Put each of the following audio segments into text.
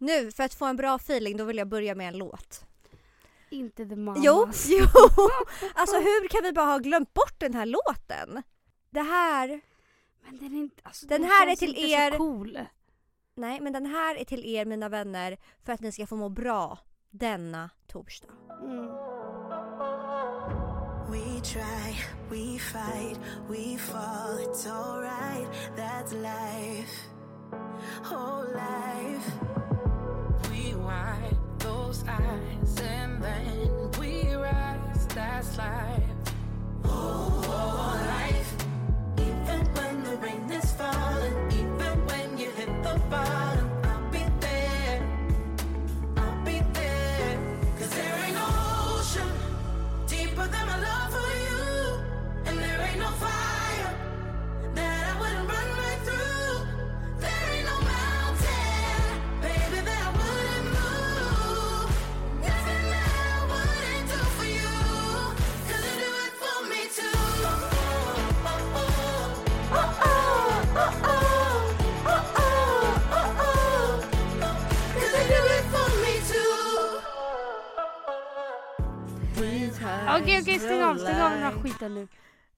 Nu, för att få en bra feeling, då vill jag börja med en låt. Inte The Mamas. Jo, jo! Alltså hur kan vi bara ha glömt bort den här låten? Det här, Men den är inte, alltså, Den här är till inte er. Så cool. nej men den här är till er mina vänner för att ni ska få må bra denna torsdag. Mm. We try, we fight, we fall, it's alright, that's life. Oh, life. We wipe those eyes and then we rise. That's life. Oh, life. Even when the rain is falling, even when you hit the bottom, Okej okej stäng av, stäng av den här skiten nu.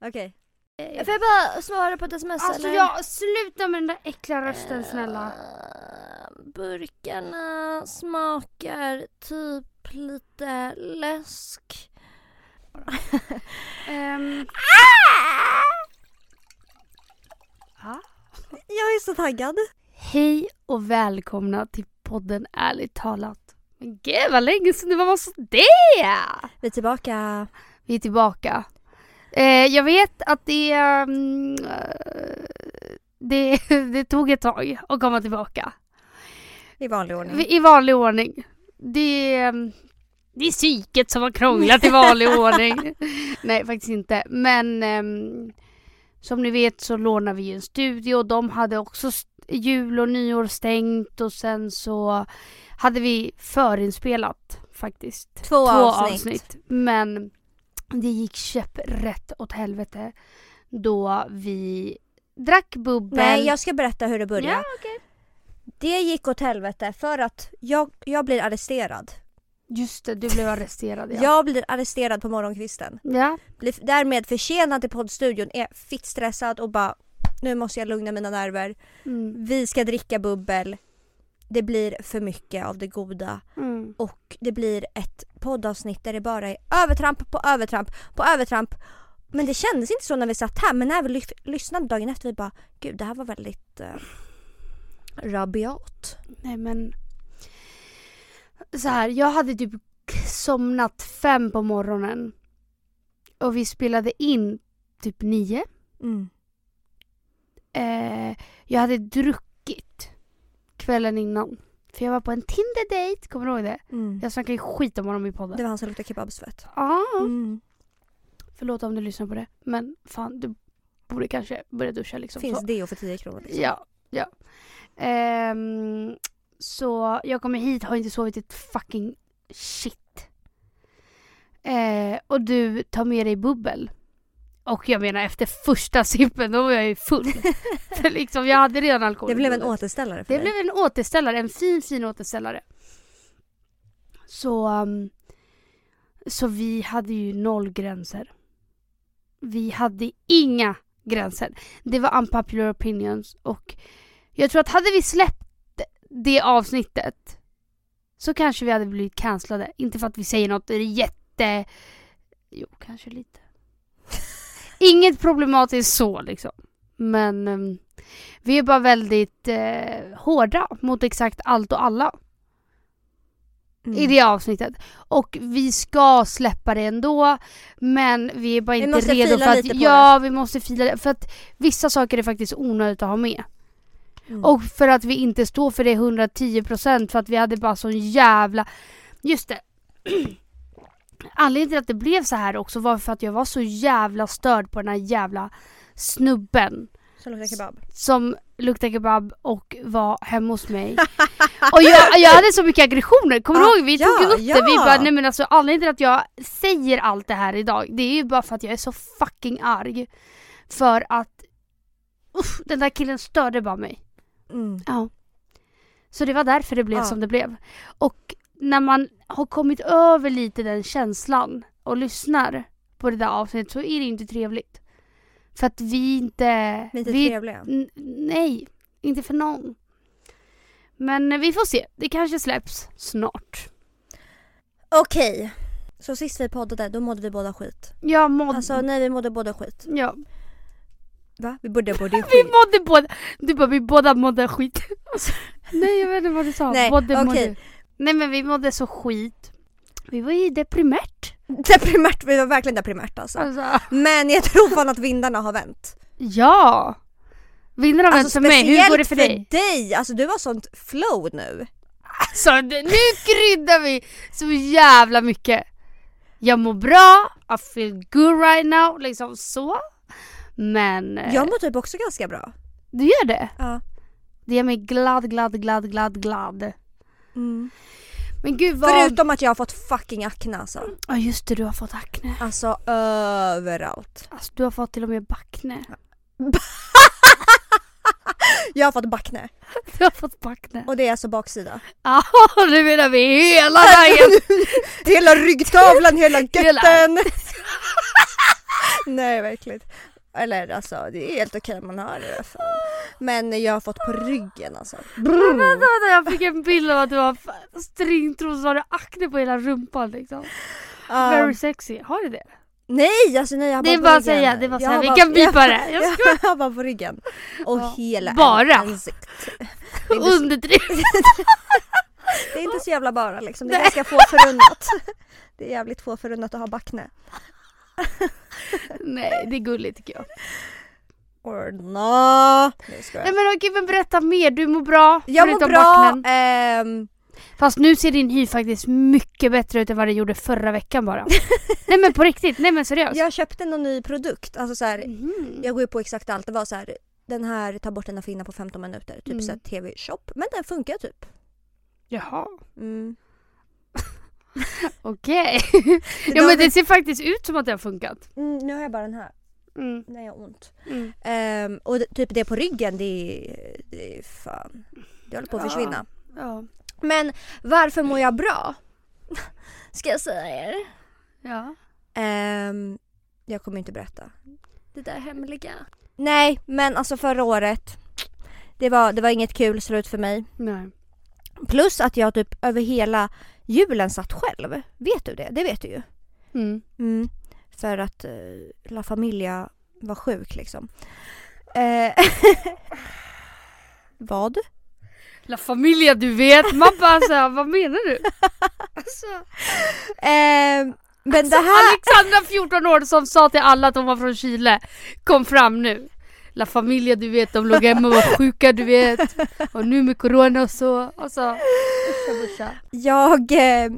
Okej. Får jag bara svara på ett sms Alltså eller? jag, sluta med den där äckliga rösten snälla. Eh, Burkarna smakar typ lite läsk. Ehm, ja. Jag är så taggad. Hej och välkomna till podden Ärligt talat. Men gud vad länge sedan det var så det! Vi är tillbaka. Vi är tillbaka. Eh, jag vet att det, eh, det, det tog ett tag att komma tillbaka. I vanlig ordning. I vanlig ordning. Det, mm, det är psyket som har krånglat i vanlig ordning. Nej, faktiskt inte. Men ehm, som ni vet så lånar vi en studio. De hade också jul och nyår stängt och sen så hade vi förinspelat faktiskt. Två avsnitt. Men det gick käpprätt åt helvete då vi drack bubbel. Nej, jag ska berätta hur det började. Ja, okej. Det gick åt helvete för att jag, jag blir arresterad. Just det, du blev arresterad ja. Jag blir arresterad på morgonkvisten. ja. Blir därmed försenad till poddstudion, är fitt stressad och bara nu måste jag lugna mina nerver. Mm. Vi ska dricka bubbel. Det blir för mycket av det goda Mm. och det blir ett poddavsnitt där det bara är övertramp på övertramp på övertramp. Men det kändes inte så när vi satt här men när vi ly- lyssnade dagen efter vi bara gud det här var väldigt eh, rabiat. Nej men. Så här, jag hade typ somnat fem på morgonen. Och vi spelade in typ nio. Mm. Eh, jag hade druckit kvällen innan. För jag var på en Tinder-date, kommer du ihåg det? Mm. Jag snackade ju skit om honom i podden. Det var han som luktade kebabsvett. Ja, Mm. förlåt om du lyssnar på det. Men fan, du borde kanske börja duscha liksom. Finns så. deo för 10 kronor. Liksom. Ja, ja. Ehm, så jag kommer hit, har inte sovit ett fucking shit. Eh, och du tar med dig bubbel. Och jag menar efter första sippen då var jag ju full. För liksom jag hade redan alkohol Det blev en återställare för Det dig. blev en återställare, en fin fin återställare. Så, um, så vi hade ju noll gränser. Vi hade inga gränser. Det var unpopular opinions och jag tror att hade vi släppt det avsnittet så kanske vi hade blivit cancellade. Inte för att vi säger något jätte... Jo, kanske lite. Inget problematiskt så liksom. Men um, vi är bara väldigt eh, hårda mot exakt allt och alla Mm. i det avsnittet. Och vi ska släppa det ändå. Men vi är bara Vi inte redo för att... Ja, vi måste fila det. För att vissa saker är faktiskt onödigt att ha med. Mm. Och för att vi inte står för det 110% för att vi hade bara sån jävla... Just det. Anledningen till att det blev så här också var för att jag var så jävla störd på den här jävla snubben Som luktar kebab. som luktade kebab och var hemma hos mig. och jag, jag hade så mycket aggressioner, kommer du Ja, ihåg? Vi ja, tog upp det, vi ja. bara nej men alltså anledningen till att jag säger allt det här idag det är ju bara för att jag är så fucking arg. För att usch, den där killen störde bara mig. Mm. Ja. Så det var därför det blev Ja. som det blev. Och när man har kommit över lite den känslan och lyssnar på det där avsnittet så är det inte trevligt. För att vi inte... Vi är inte vi, trevliga. Nej, inte för någon. Men vi får se. Det kanske släpps snart. Okej. Så sist vi poddade, då mådde vi båda skit. Jag mådde... Alltså nej vi mådde båda skit. ja. Va? Vi båda mådde Vi skit. mådde båda... Du bara, vi båda mådde skit. nej, jag vet inte vad du sa. Nej, Båda okej. mådde... Nej men vi mådde så skit. Vi var ju deprimärt. Deprimärt, vi var verkligen deprimärt alltså. Alltså, Men jag tror fan att vindarna har vänt. ja! Vindarna har vänt Alltså för mig. Hur går det för speciellt dig? för dig. Alltså du har sånt flow nu. Alltså nu kryddar vi så jävla mycket. Jag mår bra, I feel good right now, liksom så. Men eh, Jag mår typ också ganska bra. du gör det. Ja. Det gör mig glad, glad, glad, glad, glad. Mm. Men gud vad... Förutom att jag har fått fucking akne alltså. Ja just det, du har fått akne. Alltså överallt. Alltså du har fått till och med backne. Jag har fått backne. Du har fått backne. Och det är alltså baksida. Ja, nu menar vi hela vägen. hela ryggtavlan, hela Hela. götten. Nej verkligen. Eller alltså det är helt okej om man har det. Fan. Men jag har fått på ryggen alltså. Vänta, vänta, jag fick en bild av att du har stringtrosor och så har du akne på hela rumpan liksom. Ja. Very sexy. Har du det? nej alltså nej jag har Det bara på att säga, ryggen. det är bara att säga. Vi bara- kan bipa det. Jag Jag, jag har bara på ryggen. Och Ja. hela Bara? ansiktet. Underdrivet. Det är inte så jävla bara liksom. Det är Nej. ganska få förunnat. Det är jävligt få förunnat att ha backne. Nej, det är gulligt tycker jag. Ordna. Nej, jag. Nej men okej, men berätta mer. Du mår bra. Jag mår bra. ehm, Fast nu ser din hy faktiskt mycket bättre ut än vad det gjorde förra veckan bara. Nej men på riktigt, nej men seriöst. jag köpte någon ny produkt. Alltså så här, Mhm. jag går ju på exakt allt. Det var så här, den här tar bort dina finnar på 15 minuter. Typ Mm. så TV-shop. Men den funkar typ. Jaha, Mm. okej. ja men det ser faktiskt ut som att det har funkat. Mm, nu har jag bara den här. Mm. när jag har ont. Mm. Ehm, och det, typ det på ryggen, det är, det är fan... Det håller på att Ja. försvinna. Ja. Men varför mår jag bra? Ska jag säga er? ja. Ehm, jag kommer inte berätta. Det där hemliga. Nej, men alltså förra året. Det var, det var inget kul slut för mig. Nej. Plus att jag typ över hela julen satt själv. Vet du det? Det vet du ju. Mm. Mm. För att uh, La Familia var sjuk liksom. Eh, vad? La Familia du vet, man bara såhär, vad menar du? Alltså, Eh, men det här... Alexandra 14 år som sa till alla att hon var från Chile, kom fram nu. La Familia du vet, de låg hemma och var sjuka du vet. Och nu med corona och så. Alltså, uscha buscha. Jag... Eh,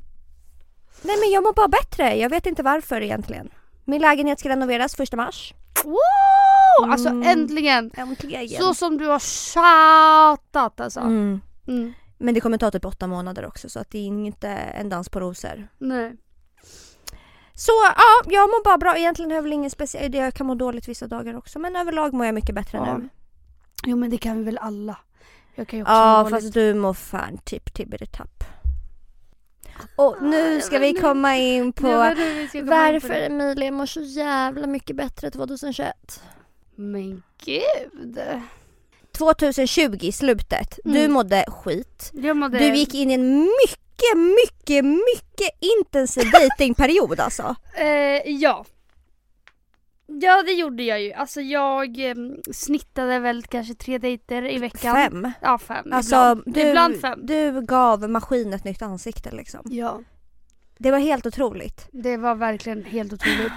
nej men jag mår bara bättre. Jag vet inte varför egentligen. Min lägenhet ska renoveras första mars. Wow! Alltså Mm. äntligen! Äntligen. Så som du har tjatat alltså. Mm. Mm. Men det kommer ta typ åtta månader också så att det är inte en dans på rosor. Nej. Så ja, jag mår bara bra. Egentligen har jag väl ingen speciell... Jag kan må dåligt vissa dagar också men överlag mår jag mycket bättre Ja. nu. Jo men det kan vi väl alla. Jag kan ju också Ja må fast lite- du mår fan typ tibberi-tapp. Och nu ska vi komma in på Varför. Emilia mår så jävla mycket bättre 2021? Men gud. 2020 i slutet. Du Mm. mådde skit. Mådde... Du gick in i en mycket, mycket, mycket intensiv datingperiod alltså. Eh, ja. Ja det gjorde jag ju. Alltså jag eh, snittade väl kanske tre dejter i veckan. Fem. Ja fem. Alltså ibland. du, ibland fem. du gav maskin ett nytt ansikte liksom. Ja. Det var helt otroligt. Det var verkligen helt otroligt.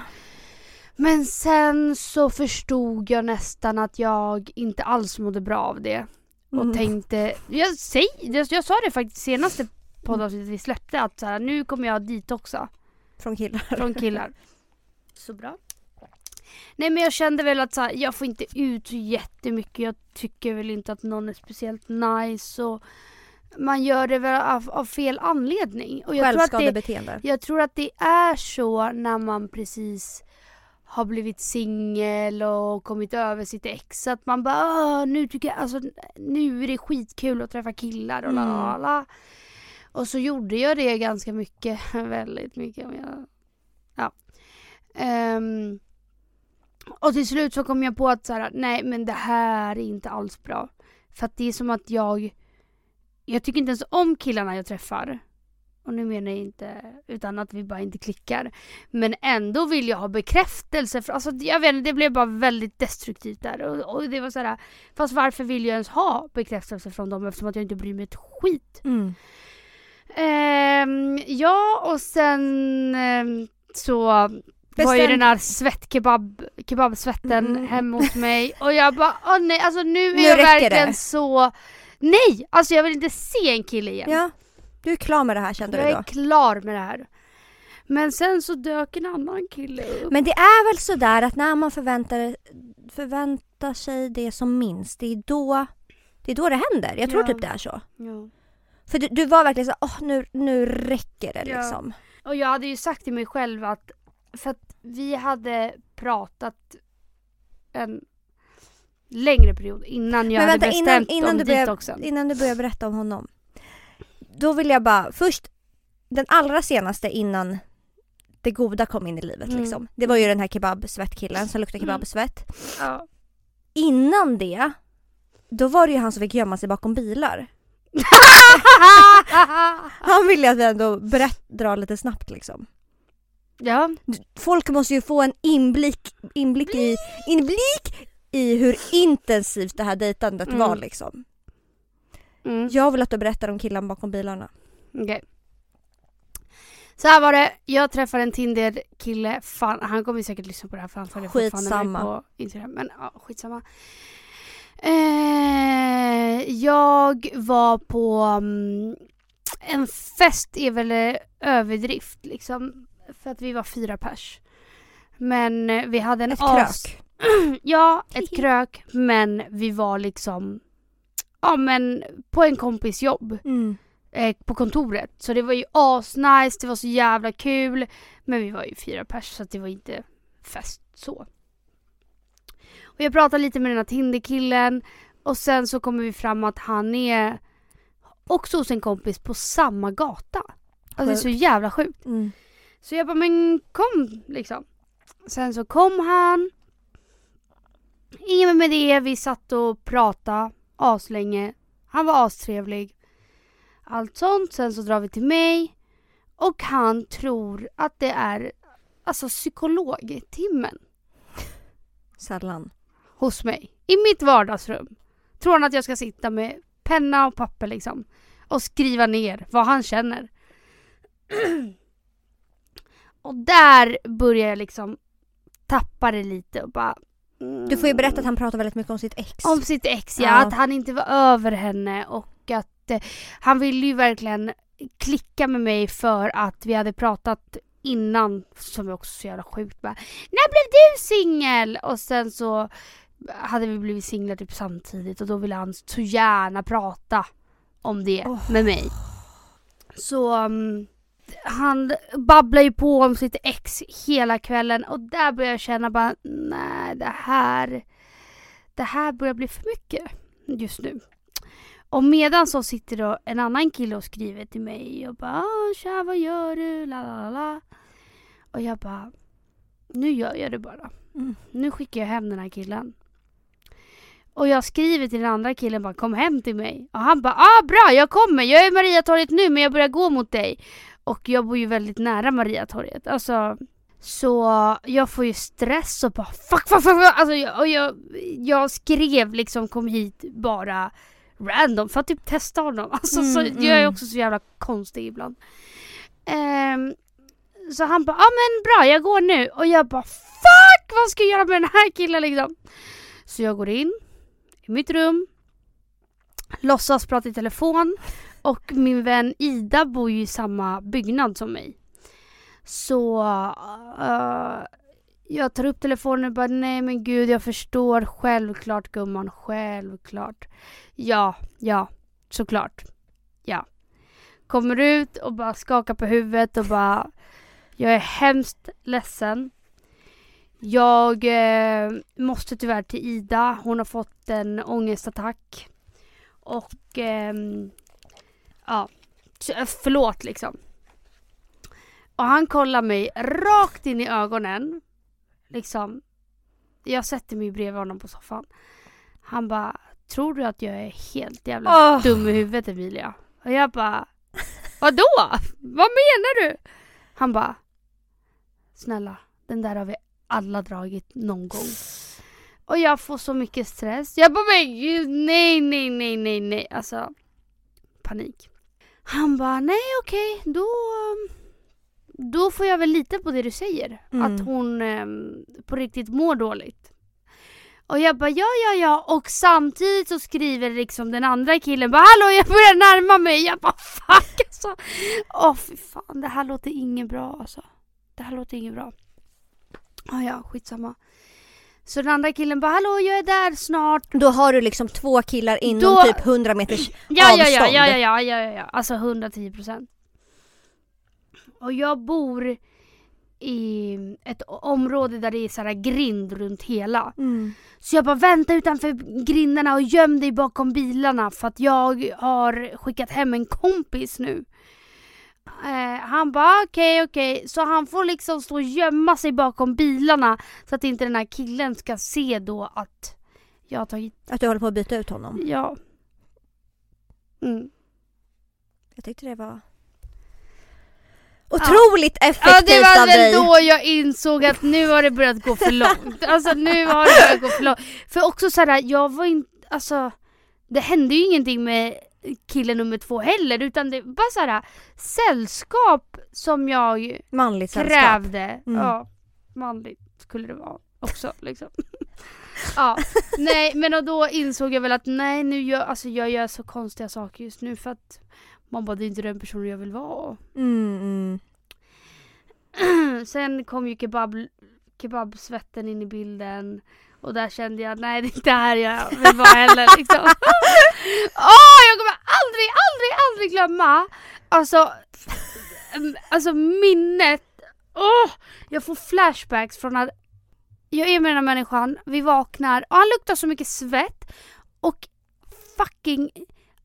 Men sen så förstod jag nästan att jag inte alls mådde bra av det. Och Mm. tänkte, jag, säg, jag, jag sa det faktiskt senaste poddavsnittet vi släppte att så här, nu kommer jag dit också. Från killar. Från killar. Så bra. Nej men jag kände väl att så här, jag får inte ut så jättemycket. Jag tycker väl inte att någon är speciellt nice. Och man gör det väl av, av fel anledning. Och jag tror, att det, jag tror att det är så när man precis har blivit singel och kommit över sitt ex. Att man bara "Åh, nu tycker jag, alltså nu är det skitkul att träffa killar och la Mm. la la. Och så gjorde jag det ganska mycket, väldigt mycket. om jag- Ja. Um, och till slut så kom jag på att så här, nej men det här är inte alls bra. För att det är som att jag, jag tycker inte ens om killarna jag träffar. Och nu menar jag inte, utan att vi bara inte klickar. Men ändå vill jag ha bekräftelse. För, alltså, jag vet inte, det blev bara väldigt destruktivt där. Och, och det var så här, fast varför vill jag ens ha bekräftelse från dem eftersom att jag inte bryr mig ett skit. Mm. Ehm, ja, och sen ehm, så var ju Bestämt- den här svettkebab, kebabsvetten Mm. hemma hos mig. Och jag bara, åh nej, alltså nu är Nu jag verkligen det. så... Nej! Alltså jag vill inte se en kille igen. Ja, du är klar med det här kände jag du är då? klar med det här. Men sen så dök en annan kille upp. Men det är väl sådär att när man förväntar, förväntar sig det som minst, det är då det, är då det händer. Jag tror Ja. typ det är så. Ja. För du, du var verkligen så åh nu, nu räcker det Ja. liksom. Och jag hade ju sagt till mig själv att, för att vi hade pratat en längre period innan jag Men hade vänta, innan- bestämt innan om du börjar- detoxen. Innan du börjar berätta om honom. Då vill jag bara, först den allra senaste innan det goda kom in i livet Mm. liksom. Det var ju den här kebabsvettkillen som luktade Mm. kebabsvett. Ja. Innan det, då var det ju han som fick gömma sig bakom bilar. Han ville att vi ändå berätt, dra lite snabbt liksom. ja. Folk måste ju få en inblick, inblick, i, inblick i hur intensivt det här dejtandet Mm. var liksom. Mm. Jag vill att du berättar om killen bakom bilarna. Okej. Så här var det, jag träffade en Tinder-kille, fan han kommer ju säkert lyssna på det här för han följer fortfarande mig på Instagram. Men ja, skitsamma. Eh, jag var på mm, en fest är väl överdrift liksom. För att vi var fyra pers. Men eh, vi hade en Ett as... krök. Ja, ett krök. Men vi var liksom, ja men på en kompis jobb Mm. eh, på kontoret. Så det var ju asnice, det var så jävla kul. Men vi var ju fyra pers så att det var inte fest så. Och jag pratade lite med den här Tinder-killen och sen så kommer vi fram att han är också hos en kompis på samma gata. Alltså det är så jävla sjukt. Mm. Så jag bara, men kom liksom. Sen så kom han. Inget med det, vi satt och pratade aslänge. Han var astrevlig. Allt sånt. Sen så drar vi till mig. Och han tror att det är alltså psykologtimmen Sällan. Hos mig. I mitt vardagsrum. Tror han att jag ska sitta med penna och papper liksom. Och skriva ner vad han känner. och där börjar jag liksom tappa det lite och bara... mm, Du får ju berätta att han pratar väldigt mycket om sitt ex. Om sitt ex ja, Ja. att han inte var över henne och att eh, han ville ju verkligen klicka med mig för att vi hade pratat innan, som är också så jävla sjukt bara, När blev du singel? Och sen så hade vi blivit singlar typ samtidigt och då ville han så gärna prata om det Åh. med mig. Så um, han babblar ju på om sitt ex hela kvällen och där börjar jag känna bara nej det här det här börjar bli för mycket just nu. Och medan så sitter då en annan kille och skriver till mig och bara "Ah, tja vad gör du? La, la, la. Och jag bara nu gör jag det bara. Mm. Nu skickar jag hem den här killen. Och jag skriver till den andra killen bara kom hem till mig. Och han bara ah bra jag kommer, jag är i Mariatorget nu men jag börjar gå mot dig. Och jag bor ju väldigt nära Mariatorget. Alltså så jag får ju stress och bara fuck fuck fuck. fuck. Alltså jag, och jag, jag skrev liksom kom hit bara random för att typ testa honom. Alltså så, Mm, jag är mm. också så jävla konstig ibland. Ehm, så han bara, ja ah, men bra jag går nu. Och jag bara fuck vad ska jag göra med den här killen liksom. Så jag går in i mitt rum. Låtsas prata i telefon. Och min vän Ida bor ju i samma byggnad som mig. Så uh, jag tar upp telefonen och bara nej men gud jag förstår självklart gumman, självklart. Ja, ja, såklart. Ja. Kommer ut och bara skakar på huvudet och bara jag är hemskt ledsen. Jag eh, måste tyvärr till Ida. Hon har fått en ångestattack. Och ehm, ja, eh, förlåt liksom. Och han kollar mig rakt in i ögonen. Liksom. Jag sätter mig bredvid honom på soffan. Han bara, tror du att jag är helt jävla Åh. dum i huvudet Emilia? Och jag bara, vadå? Vad menar du? Han bara, snälla, den där har vi alla dragit någon gång. Och jag får så mycket stress. Jag bara, men gud, nej, nej, nej, nej, nej. Alltså, panik. Han bara, nej okej, då, då får jag väl lita på det du säger. Mm. Att hon ehm, på riktigt mår dåligt. Och jag bara, ja, ja, ja. Och samtidigt så skriver liksom den andra killen bara, hallå jag börjar närma mig. Jag bara, fuck alltså. Åh fy fan, det här låter inget bra alltså. Det här låter inget bra. Ah, ja, skitsamma. Så den andra killen bara, hallå jag är där snart. Då har du liksom två killar inom Då- typ 100 meters Ja, ja, ja, avstånd. ja, ja, ja, ja, ja. Alltså 110 procent. Och jag bor i ett område där det är så här grind runt hela. Mm. Så jag bara vänta utanför grindarna och göm dig bakom bilarna för att jag har skickat hem en kompis nu. Eh, han bara okej okej, så han får liksom stå och gömma sig bakom bilarna så att inte den här killen ska se då att jag har tagit, Att du håller på att byta ut honom. ja. Mm. Jag tyckte det var otroligt Ja effektivt det var av väl dig. då jag insåg att nu har det börjat gå för långt. Alltså nu har det börjat gå för långt. För också såhär, jag var inte, alltså det hände ju ingenting med kille nummer två heller utan det var bara såhär sällskap som jag Manligt sällskap. krävde. Mm. Ja, manligt skulle det vara också liksom. ja, nej men och då insåg jag väl att nej nu gör, alltså jag gör så konstiga saker just nu för att man bara det är inte den personen jag vill vara. Mm, mm. Sen kom ju kebab, kebabsvetten in i bilden. Och där kände jag, nej det är inte här jag vill vara heller liksom. Åh, jag kommer aldrig, aldrig, aldrig glömma. Alltså, alltså minnet. Åh, jag får flashbacks från att jag är med den här människan, vi vaknar och han luktar så mycket svett. Och fucking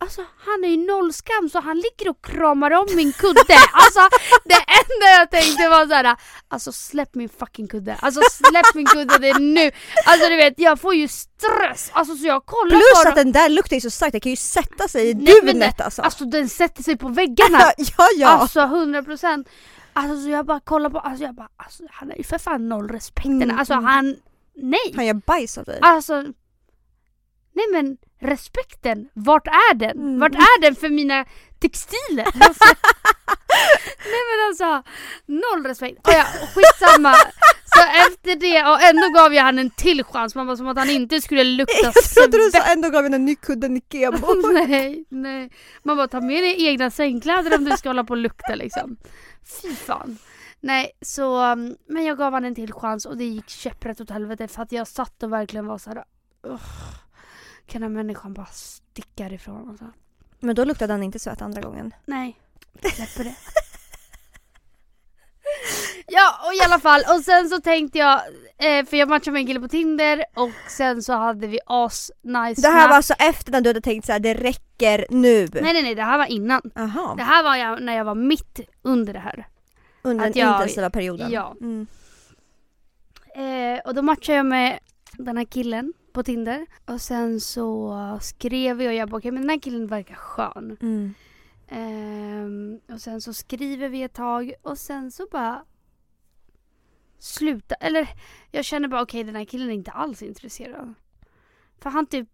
Alltså han är ju noll skam så han ligger och kramar om min kudde. Alltså det enda jag tänkte var såhär, alltså släpp min fucking kudde. Alltså släpp min kudde det är nu. Alltså du vet jag får ju stress. Alltså så jag kollar Plus på att den där luktar ju så starkt, det kan ju sätta sig i Nej, dunet alltså. Alltså den sätter sig på väggarna. ja, ja. Alltså 100 procent. Alltså så jag bara kollar på, alltså jag bara, alltså han är ju för fan noll respekt. Mm, alltså mm. han, nej. Han gör bajs av dig. Alltså, nej men respekten, vart är den? Mm. Vart är den för mina textiler? Alltså, nej men alltså, noll respekt. Oh ja, skitsamma. Så efter det, och ändå gav jag han en till chans, man bara som att han inte skulle lukta jag trodde du sa ändå gav henne en ny kudde Nikebo. nej, nej. Man bara ta med dig egna sängkläder om du ska hålla på och lukta liksom. Fy fan. Nej, så, um, men jag gav han en till chans och det gick käpprätt åt helvete för att jag satt och verkligen var såhär "Ugh, Kan den här människan bara sticka ifrån? Alltså. Men då luktade han inte svett andra gången. Nej, släpper det. ja, och i alla fall. Och sen så tänkte jag, eh, för jag matchade med en kille på Tinder och sen så hade vi as nice Det här var alltså efter när du hade tänkt så här: det räcker nu. Nej nej nej, det här var innan. Aha. Det här var jag, när jag var mitt under det här. Under att den jag- intensiva perioden. Ja. Mm. Eh, och då matchade jag med den här killen på Tinder. Och sen så skrev vi och jag bara okej men den här killen verkar skön. Mm. Ehm, och sen så skriver vi ett tag och sen så bara sluta. Eller jag känner bara okej den här killen är inte alls intresserad. För han typ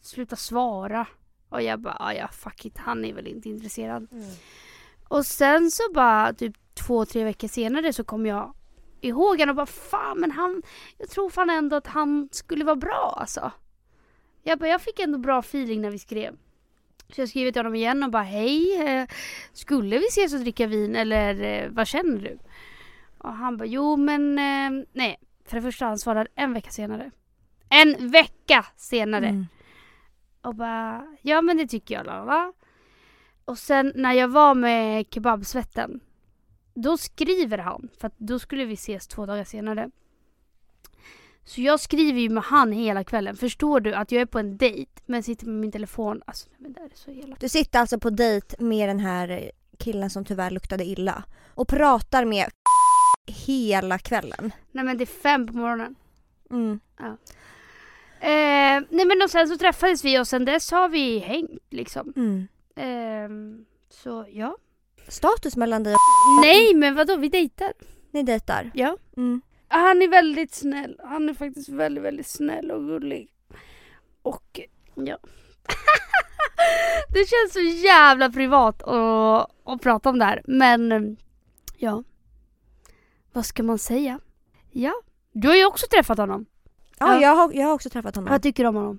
slutar svara. Och jag bara "Ah, ja fuck it han är väl inte intresserad. Och sen så bara typ två, tre veckor senare så kom jag ihåg honom och bara fan men han, jag tror fan ändå att han skulle vara bra alltså. Jag bara jag fick ändå bra feeling när vi skrev. Så jag skrev till honom igen och bara hej, eh, skulle vi ses och dricka vin eller eh, vad känner du? Och han bara jo men eh, nej. För det första han svarade en vecka senare. En vecka senare! Mm. Och bara, ja men det tycker jag. Lala. Och sen när jag var med kebabsvetten. Då skriver han, för att då skulle vi ses två dagar senare. Så jag skriver ju med han hela kvällen. Förstår du att jag är på en dejt men sitter med min telefon. Alltså men det är så elakt. Du sitter alltså på dejt med den här killen som tyvärr luktade illa och pratar med hela kvällen. Nej men det är fem på morgonen. Mm. Eh, nej men och sen så träffades vi och sen dess har vi hängt liksom. Mm. Eh, så ja. Status mellan dig och Nej men vadå vi dejtar. ni dejtar? Ja. Mm. Han är väldigt snäll. Han är faktiskt väldigt väldigt snäll och gullig. Och ja. det känns så jävla privat att, att prata om det här. Men ja. Vad ska man säga? Ja. Du har ju också träffat honom. Ja, Ja. Jag, har, jag har också träffat honom. Vad tycker du om honom?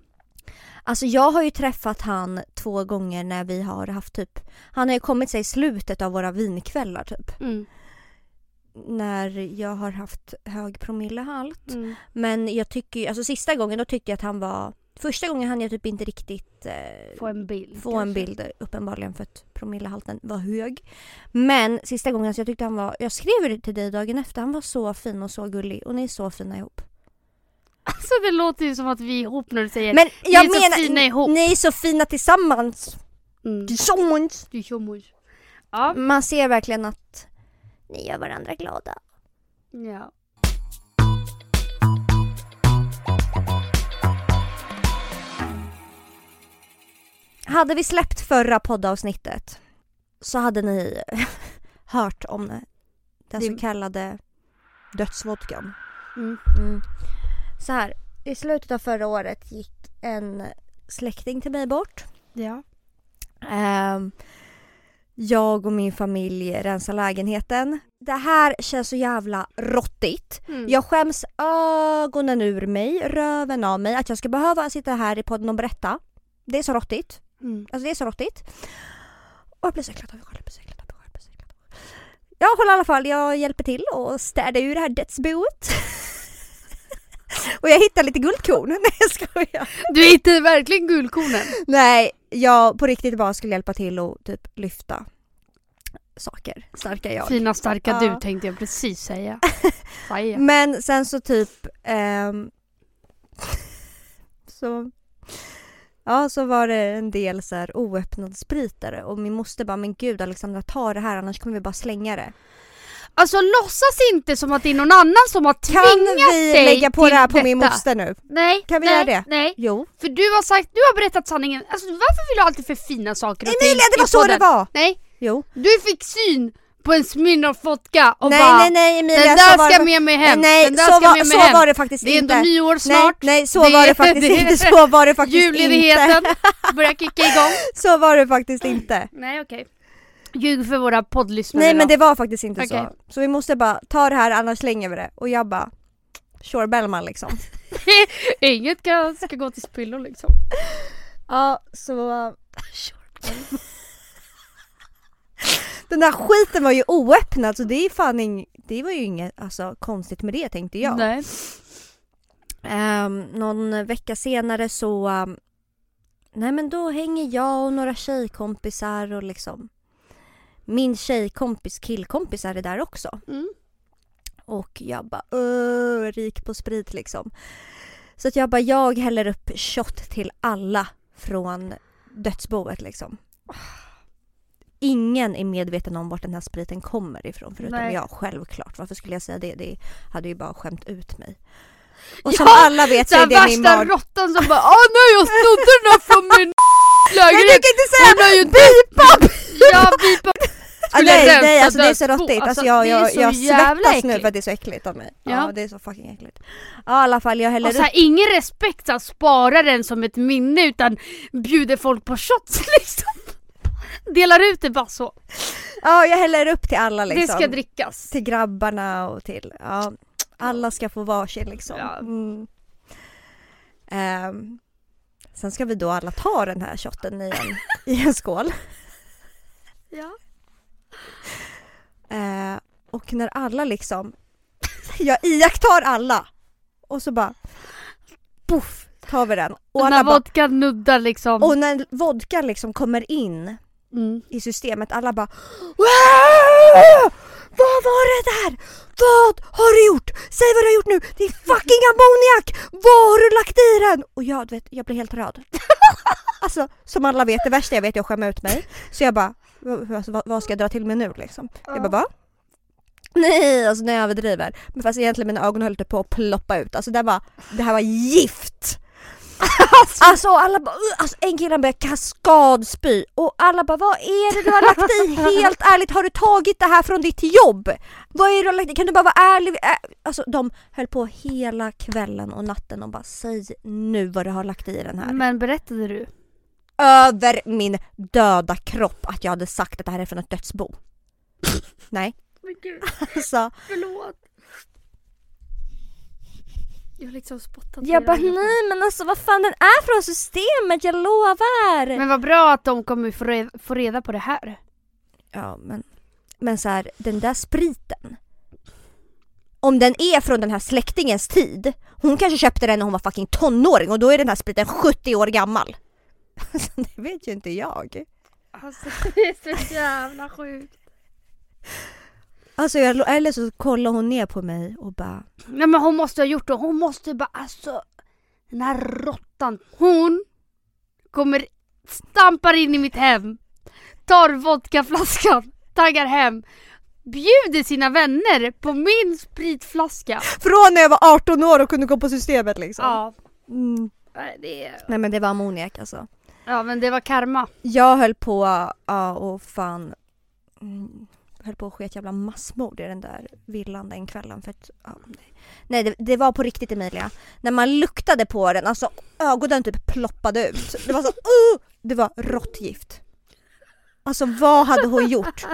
Alltså jag har ju träffat han två gånger när vi har haft typ, han har ju kommit sig i slutet av våra vinkvällar typ. Mm. När jag har haft hög promillehalt. Mm. Men jag tycker ju- alltså sista gången då tyckte jag att han var, första gången hann jag typ inte riktigt eh, Få en bild. få en kanske. bild uppenbarligen för att promillehalten var hög. Men sista gången så jag tyckte han var, jag skrev det till dig dagen efter, han var så fin och så gullig och ni är så fina ihop. Alltså det låter ju som att vi är ihop när du säger Men jag är så fina ihop. ni är så fina tillsammans. mm. Tillsammans. Mos. Ja. Man ser verkligen att ni gör varandra glada. ja. Hade vi släppt förra poddavsnittet så hade ni hört om den så kallade dödsvodkan. Mm. Mm. Så här, i slutet av förra året gick en släkting till mig bort. Ja. Ehm, jag och min familj rensar lägenheten. Det här känns så jävla råttigt. Mm. Jag skäms ögonen ur mig, röven av mig att jag ska behöva sitta här i podden och berätta. Det är så råttigt. Mm. Alltså det är så råttigt. Och jag blir så äcklad av mig själv. Jag håller i alla fall, jag hjälper till och städar ur det här dödsboet. och jag hittar lite guldkorn. Nej jag skojar. Du hittade verkligen guldkornen. Nej, jag på riktigt bara skulle hjälpa till och typ lyfta saker. Starka jag. Fina starka Ja. du tänkte jag precis säga. Men sen så typ ehm, så Ja så var det en del så här oöppnad sprit där och min moster bara men gud Alexandra ta det här annars kommer vi bara slänga det. Alltså låtsas inte som att det är någon annan som har Kan tvingat vi dig lägga på till det här på min detta. moster nu? Nej. Kan vi nej, göra det? Nej. Jo. För du har sagt, du har berättat sanningen. Alltså varför vill du alltid för fina saker och ting Emilia det i var så det var! Nej. Jo. Du fick syn på en Smirnoff vodka och nej bara nej nej Emilia Den där ska det, med mig hem. Nej Den där så, ska var, med mig så hem. var det faktiskt Det är inte. ändå nyår snart. Nej, nej så Det- var det faktiskt det- inte. Så var det faktiskt inte. Julledigheten börjar kicka igång. Så var det faktiskt inte. Nej okej. Ljug för våra poddlyssnare Nej men det var faktiskt inte Okej. så. Så vi måste bara ta det här annars slänger vi det. Och jag bara Sure Bellman liksom. Inget ska, ska gå till spillo liksom. Ja så Den där skiten var ju oöppnad så det är fan ing, det var ju inget alltså, konstigt med det tänkte jag. Nej. Ehm, någon vecka senare så ehm, Nej men då hänger jag och några tjejkompisar och liksom Min tjejkompis killkompisar är där också. Mm. Och jag bara öh, rik på sprit liksom. Så att jag bara, jag häller upp shot till alla från dödsboet liksom. Ingen är medveten om vart den här spriten kommer ifrån förutom Nej. jag självklart. Varför skulle jag säga det? Det hade ju bara skämt ut mig. Och som Ja, alla vet så är det min värsta mag... råttan som bara Åh nej jag snodde den här från min Lägenhet! kan inte säga Hon har ju bipa! Ja bipa! Ah, nej, nej alltså det är så råttigt. Alltså, Alltså, jag, jag, jag svettas nu för att det är så äckligt av mig. Ja, Ja. det är så fucking äckligt. Ja i alla fall jag häller Och så här, ingen respekt här, sparar den som ett minne utan bjuder folk på shots liksom. Delar ut det bara så. Ja jag häller upp till alla liksom. Det ska drickas. Till grabbarna och till, ja. Alla ska få varsin liksom. Ja. Mm. Ehm, sen ska vi då alla ta den här shotten i en, i en skål. Ja. Eh, och när alla liksom, jag iakttar alla. Och så bara, poff, tar vi den. Och Och när vodkan nuddar liksom. och när vodka liksom kommer in Mm. i systemet, alla bara "Wow! Vad var det där? Vad har du gjort? Säg vad du har gjort nu! Det är fucking ammoniak! Vad har du lagt i den? Och jag, du vet, jag blir helt röd. Alltså som alla vet, det värsta jag vet är att skämma ut mig. Så jag bara, "Vad- alltså, vad, vad ska jag dra till med nu liksom? Jag bara va? Nej, alltså när jag överdriver. Men fast egentligen mina ögon höll typ på att ploppa ut. Alltså det, var, det här var gift! Alltså alla bara, alltså en kille började kaskadspy och alla bara vad är det du har lagt i? Helt ärligt, har du tagit det här från ditt jobb? Vad är det du har lagt i? Kan du bara vara ärlig? Alltså de höll på hela kvällen och natten och bara säg nu vad du har lagt i den här. Men berättade du? Över min döda kropp att jag hade sagt att det här är från ett dödsbo. Nej. Men gud, Alltså, förlåt. Jag har liksom spottat jag bara nej men alltså vad fan den är från systemet, jag lovar! Men vad bra att de kommer få reda, få reda på det här. Ja men, men så här, den där spriten. Om den är från den här släktingens tid, hon kanske köpte den när hon var fucking tonåring och då är den här spriten 70 år gammal. Alltså, det vet ju inte jag. Alltså det är så jävla sjukt. Alltså jag, eller så kollar hon ner på mig och bara Nej men hon måste ha gjort det. Hon måste bara alltså. Den här råttan. Hon kommer stampar in i mitt hem. Tar vodkaflaskan. Taggar hem. Bjuder sina vänner på min spritflaska. Från när jag var 18 år och kunde gå på systemet liksom. Ja. Mm. Nej, Det. Nej men det var ammoniak alltså. Ja men det var karma. Jag höll på, ja och fan mm, höll på att ske ett jävla massmord i den där villan den kvällen för att, ja, nej. nej det, det var på riktigt Emilia. När man luktade på den, alltså ögonen typ ploppade ut. Det var så, uh, det var råttgift. Alltså vad hade hon gjort?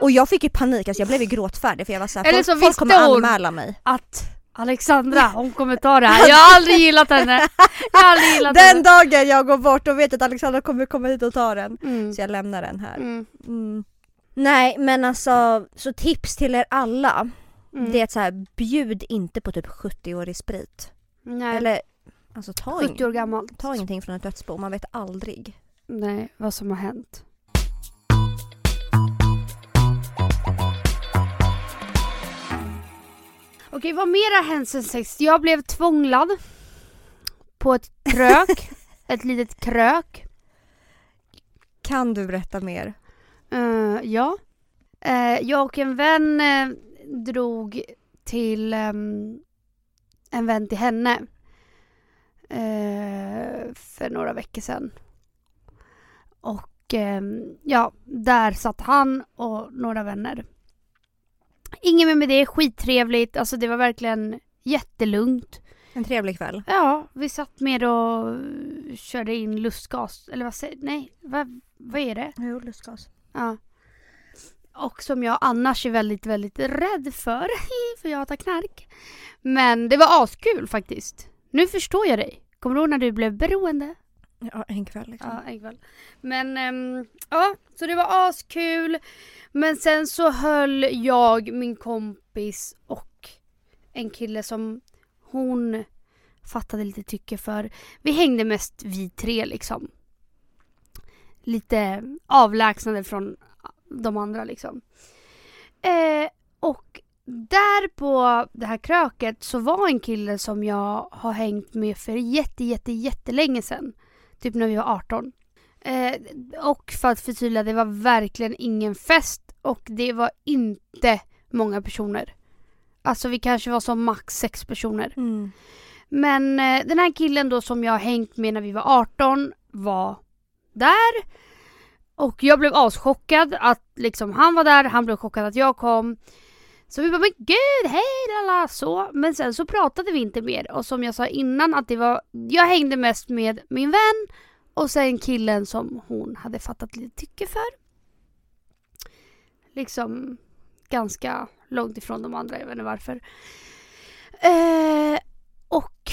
Och jag fick ju panik, alltså jag blev ju gråtfärdig för jag var såhär, Eller folk, så folk kommer anmäla mig. Att Alexandra, hon kommer ta det här. Jag har aldrig gillat henne. Jag har aldrig gillat Den henne. dagen jag går bort och vet att Alexandra kommer komma hit och ta den. Mm. Så jag lämnar den här. Mm. Nej men alltså, så tips till er alla. Mm. Det är att så här, bjud inte på typ 70-årig sprit. Nej. Eller alltså ta, 70 år gammal. ta ingenting från ett dödsbo, man vet aldrig. Nej, vad som har hänt. Okej, vad mer har hänt sen sist? Jag blev tvånglad på ett krök. ett litet krök. Kan du berätta mer? Eh, ja. Eh, jag och en vän eh, drog till ehm, en vän till henne för några veckor sedan. Och ehm, ja, där satt han och några vänner. Inget mer med det, skittrevligt. Alltså det var verkligen jättelugnt. En trevlig kväll. Ja, vi satt med och körde in lustgas. Eller vad säger Nej, vad, vad är det? Jo, lustgas. Ja. Och som jag annars är väldigt, väldigt rädd för. för jag tar knark. Men det var askul faktiskt. Nu förstår jag dig. Kommer du ihåg när du blev beroende? Ja, en kväll liksom. Ja, en kväll. Men ehm, ja, så det var askul. Men sen så höll jag, min kompis och en kille som hon fattade lite tycke för. Vi hängde mest vi tre liksom. Lite avlägsnade från de andra liksom. Eh, och där på det här kröket så var en kille som jag har hängt med för jätte, jätte, jättelänge sedan. Typ när vi var 18. Eh, och för att förtydliga, det var verkligen ingen fest och det var inte många personer. Alltså vi kanske var som max sex personer. Mm. Men eh, den här killen då som jag har hängt med när vi var 18 var där. Och jag blev aschockad att liksom han var där, han blev chockad att jag kom. Så vi bara men gud, hej lala så. Men sen så pratade vi inte mer. Och som jag sa innan att det var, jag hängde mest med min vän och sen killen som hon hade fattat lite tycke för. Liksom ganska långt ifrån de andra, jag vet inte varför. Eh, och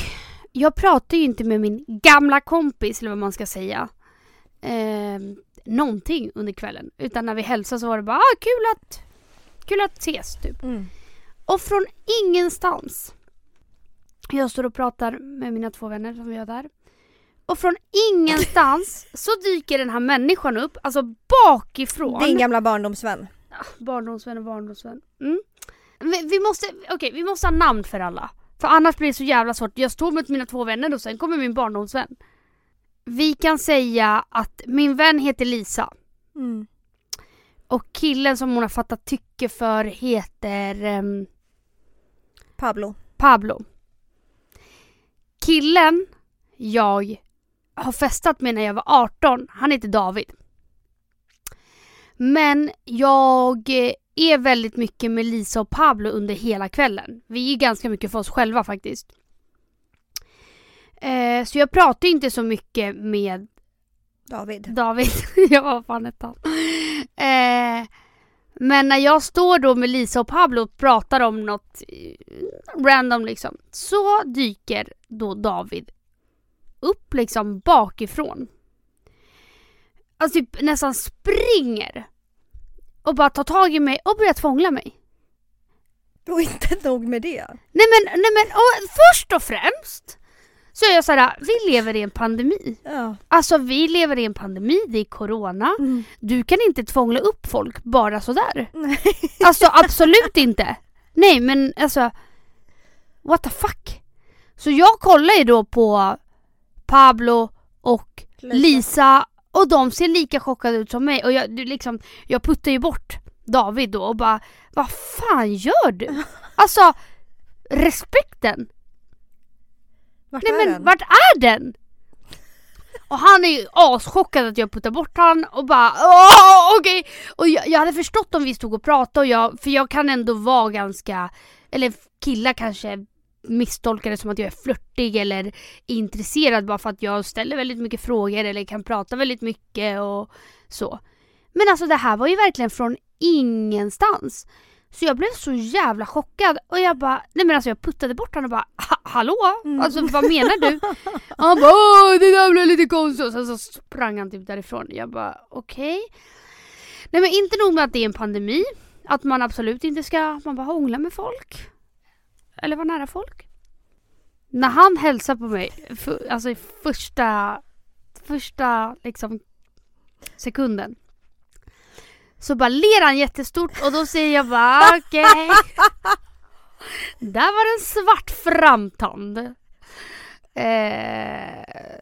jag pratade ju inte med min gamla kompis, eller vad man ska säga. Eh, någonting under kvällen. Utan när vi hälsade så var det bara ah, kul att kul att ses typ. Mm. Och från ingenstans. Jag står och pratar med mina två vänner som vi har där. Och från ingenstans så dyker den här människan upp, alltså bakifrån. Din gamla barndomsvän. ah, barndomsvän och barndomsvän. Mm. Vi, vi måste, okej vi måste ha namn för alla. För annars blir det så jävla svårt. Jag står med mina två vänner och sen kommer min barndomsvän. Vi kan säga att min vän heter Lisa. Mm. Och killen som hon har fattat tycke för heter ehm, Pablo. Pablo. Killen jag har festat med när jag var 18, han heter David. Men jag är väldigt mycket med Lisa och Pablo under hela kvällen. Vi är ganska mycket för oss själva faktiskt. Eh, så jag pratar inte så mycket med David. David. ja, vad fan hette han? Eh, men när jag står då med Lisa och Pablo och pratar om något eh, random liksom. Så dyker då David upp liksom bakifrån. Alltså typ nästan springer. Och bara tar tag i mig och börjar tvångla mig. Och inte nog med det. Nej men, nej men och först och främst så är jag såhär, vi lever i en pandemi. Ja. Alltså vi lever i en pandemi, det är corona. Mm. Du kan inte tvångla upp folk bara sådär. Nej. Alltså absolut inte. Nej men alltså, what the fuck. Så jag kollar ju då på Pablo och Lisa och de ser lika chockade ut som mig och jag, liksom, jag puttar ju bort David då och bara Vad fan gör du? Alltså respekten. Vart Nej är men den? vart är den? Och han är ju aschockad att jag puttar bort han och bara åh okej. Och jag, jag hade förstått om vi stod och pratade och jag, för jag kan ändå vara ganska, eller killar kanske misstolkar det som att jag är flörtig eller intresserad bara för att jag ställer väldigt mycket frågor eller kan prata väldigt mycket och så. Men alltså det här var ju verkligen från ingenstans. Så jag blev så jävla chockad och jag bara, nej men alltså jag puttade bort honom och bara "Ha- hallå? Mm. Alltså vad menar du? Han bara Åh, det där blev lite konstigt och sen så sprang han typ därifrån. Jag bara okej. Nej men inte nog med att det är en pandemi, att man absolut inte ska, man bara hångla med folk. Eller vara nära folk. När han hälsar på mig, för, alltså i första, första liksom sekunden. Så bara ler han jättestort och då säger jag bara okej. Där var det en svart framtand. Eh,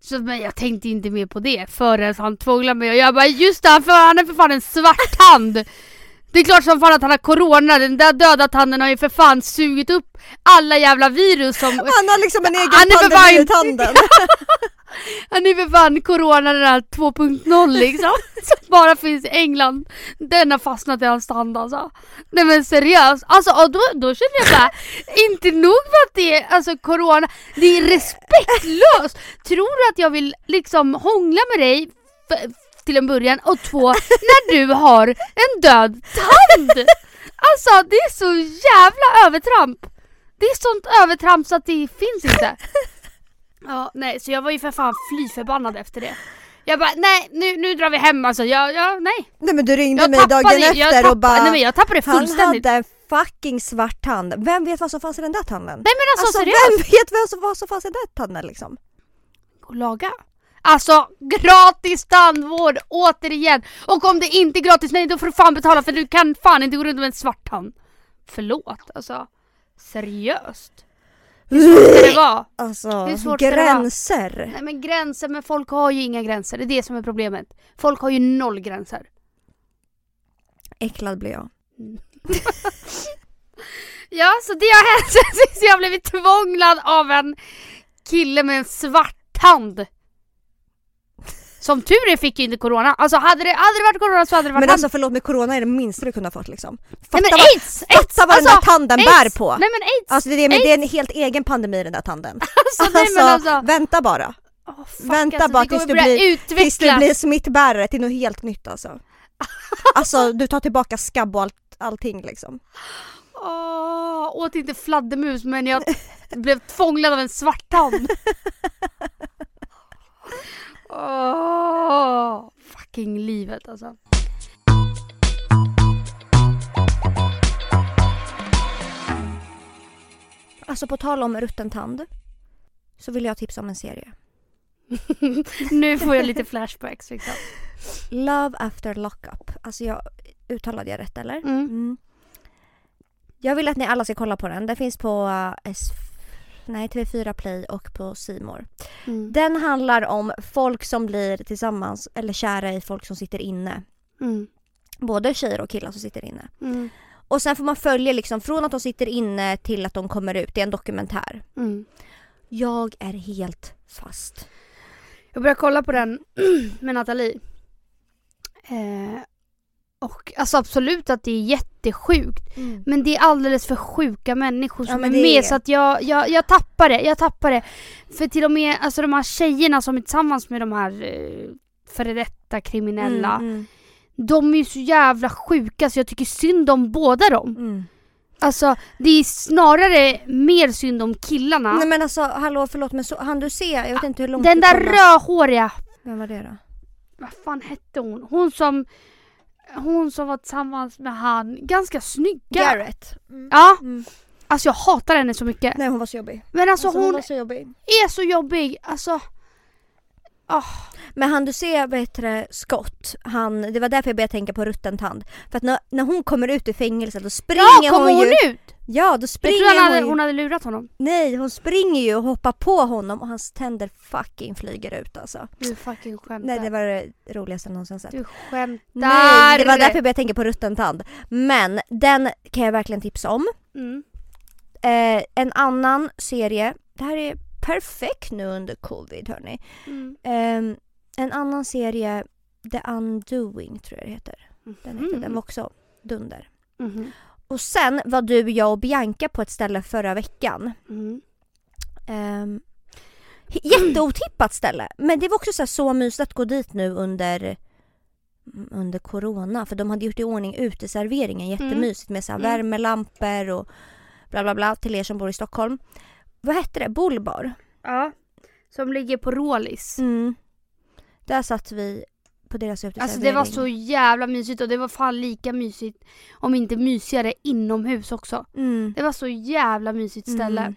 så men jag tänkte inte mer på det förrän han tvånglade mig och jag bara just det, han för- han är för fan en svart tand. Det är klart som fan att han har corona, den där döda tanden har ju för fan sugit upp alla jävla virus som... Han har liksom en egen pandemi i tanden. Han för fan corona den här 2.0 liksom. Som bara finns i England. Den har fastnat i hans tand alltså. Nej men seriöst. Alltså och då, då känner jag bara, inte nog med att det är alltså corona, det är respektlöst. Tror du att jag vill liksom hångla med dig till en början och två, när du har en död tand? Alltså det är så jävla övertramp. Det är sånt övertramp så att det finns inte. Ja, nej, så jag var ju för fan fly förbannad efter det. Jag bara, nej nu, nu drar vi hem alltså. Jag, jag, nej. Nej men du ringde Jag mig dagen tappade, efter tappade, och bara nej, men jag tappade det Han fullständigt. hade en fucking svart tand. Vem vet vad som fanns i den där tanden? Nej men alltså, Alltså seriöst. vem vet vad som, vad som fanns i den där tanden liksom? Och laga. Alltså gratis tandvård återigen. Och om det inte är gratis, nej då får du fan betala för du kan fan inte gå runt med en svart tand. Förlåt alltså. Seriöst. Hur svårt ska det vara? Alltså Hur svårt ska det vara? gränser. Nej men gränser, men folk har ju inga gränser. Det är det som är problemet. Folk har ju noll gränser. Äcklad blir jag. Ja, så det har hänt sen sist jag blivit tvånglad av en kille med en svart tand. Som tur är fick jag inte corona. Alltså hade det, hade det varit corona så hade det varit Men han. alltså förlåt med corona är det minsta du kunde ha fått liksom. Fatta Nej men vad, aids! aids fatta vad den där alltså, tanden aids. bär på. Nej men aids! Alltså det är, men det är en helt egen pandemi den där tanden. Alltså, nej men alltså. vänta bara. Åh, fuck, vänta alltså, bara tills du blir- utvecklas. Tills du blir smittbärare till något helt nytt alltså. Alltså du tar tillbaka skabb och allt, allting liksom. Åh, åt inte fladdermus men jag blev tvånglad av en svart Åh, fucking livet alltså. Alltså på tal om rutten tand så vill jag tipsa om en serie. nu får jag lite flashbacks liksom. Love after lockup. Alltså jag, Uttalade jag rätt eller? Mm. Mm. Jag vill att ni alla ska kolla på den. Den finns på uh, nej, TV4 Play och på Simor. Mm. Den handlar om folk som blir tillsammans eller kära i folk som sitter inne. Mm. Både tjejer och killar som sitter inne. Mm. Och sen får man följa liksom från att de sitter inne till att de kommer ut. Det är en dokumentär. Mm. Jag är helt fast. Jag började kolla på den med Nathalie. Eh, och alltså absolut att det är jättesjukt. Men det är alldeles för sjuka människor Ja, som är men med är- så att jag, jag, jag tappar det. Jag tappar det. För till och med alltså de här tjejerna som är tillsammans med de här eh, före detta kriminella. Mm, mm, De är ju så jävla sjuka så jag tycker synd om båda dem. mm. Alltså det är snarare mer synd om killarna. Nej men alltså hallå förlåt men så, han du se? Jag vet inte hur långt Den där rödhåriga, Vem var det då? vad fan hette hon? Hon som, hon som var tillsammans med han, ganska snygga. Garrett. Ja, Mm. alltså jag hatar henne så mycket. Nej hon var så jobbig. Men alltså, Alltså, hon var så jobbig. är så jobbig. Alltså, Men han du ser det, Scott, han, det var därför jag började tänka på rutten tand. För att när, när hon kommer ut ur fängelset då springer ja kommer hon, hon ju. ut? Ja då Jag springer tror han hon hade, hon hade lurat honom. Nej hon springer ju och hoppar på honom och hans tänder fucking flyger ut alltså. Du fucking skämtar. Nej det var det roligaste jag någonsin sett. Du skämtar. Nej det var därför jag började tänka på rutten tand. Men den kan jag verkligen tipsa om. Mm. Eh, en annan serie, det här är perfekt nu under covid hörni. Mm. Ehm, en annan serie, The Undoing tror jag det heter. Den, heter, Mhm. den var också dunder. Mhm. Och sen var du, jag och Bianca på ett ställe förra veckan. Mm. Um, jätteotippat ställe. Men det var också så, här så mysigt att gå dit nu under under corona för de hade gjort i ordning uteserveringen jättemysigt med så här Mm. värmelampor och bla bla bla till er som bor i Stockholm. Vad hette det? Bullbar? Ja. Som ligger på Rålis. Mm. Där satt vi på deras uteservering. Alltså det var så jävla mysigt och det var fan lika mysigt om inte mysigare inomhus också. Mm. Det var så jävla mysigt ställe. Mm.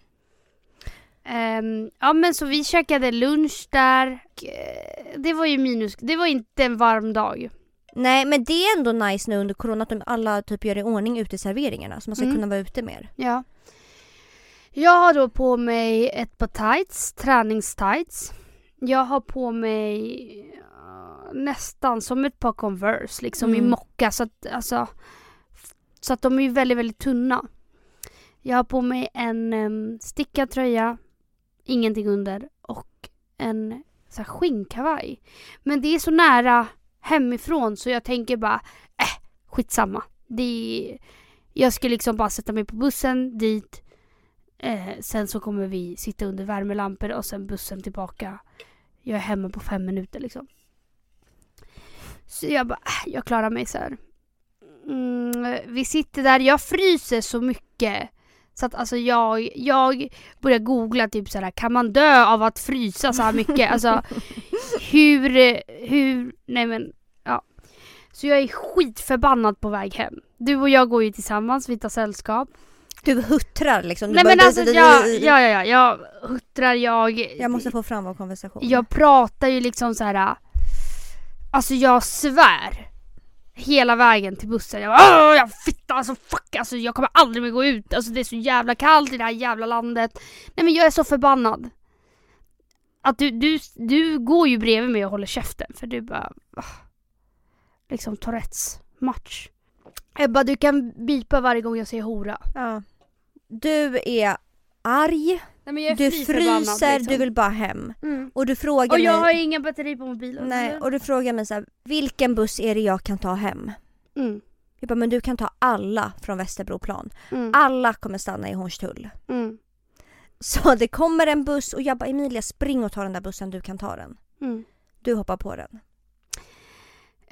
Ehm, ja men så vi käkade lunch där. Eh, Det var ju minus, det var inte en varm dag. Nej men det är ändå nice nu under corona att de alla typ gör i ordning uteserveringarna så man ska Mm. kunna vara ute mer. Ja. Jag har då på mig ett par tights, träningstights. Jag har på mig nästan som ett par Converse liksom i Mm. mocka så att alltså så att de är väldigt väldigt tunna. Jag har på mig en um, stickad tröja, ingenting under och en så här, skinnkavaj. Men det är så nära hemifrån så jag tänker bara äh, skitsamma. Det jag ska liksom bara sätta mig på bussen dit. Eh, sen så kommer vi sitta under värmelampor och sen bussen tillbaka. Jag är hemma på fem minuter liksom. Så jag bara, äh, jag klarar mig så här. Mm, vi sitter där, jag fryser så mycket. Så att alltså jag, jag börjar googla typ så här, kan man dö av att frysa så här mycket? Alltså hur, hur, nej men ja. Så jag är skitförbannad på väg hem. Du och jag går ju tillsammans, vi tar sällskap. Du huttrar liksom. Du Nej men alltså jag, ja, ja, ja, jag huttrar, jag... Jag måste få fram vår konversation. Jag pratar ju liksom så här. Alltså jag svär. Hela vägen till bussen. Jag bara Åh, jag fitta alltså fuck alltså jag kommer aldrig mer gå ut. Alltså det är så jävla kallt i det här jävla landet. Nej men jag är så förbannad. Att du, du, du går ju bredvid mig och håller käften för du bara ah. Liksom Tourettes match. Ebba du kan bipa varje gång jag säger hora. Ja. Du är arg, Nej, men jag du fryser, liksom. du vill bara hem. mm. Och du frågar Och jag mig... har inga batteri på mobilen. Nej, och du frågar mig så här, vilken buss är det jag kan ta hem? mm. Jag bara, men du kan ta alla från Västerbroplan. Mm. Alla kommer stanna i Hornstull. Mm. Så det kommer en buss och jag bara, Emilia spring och ta den där bussen, du kan ta den. Mm. Du hoppar på den.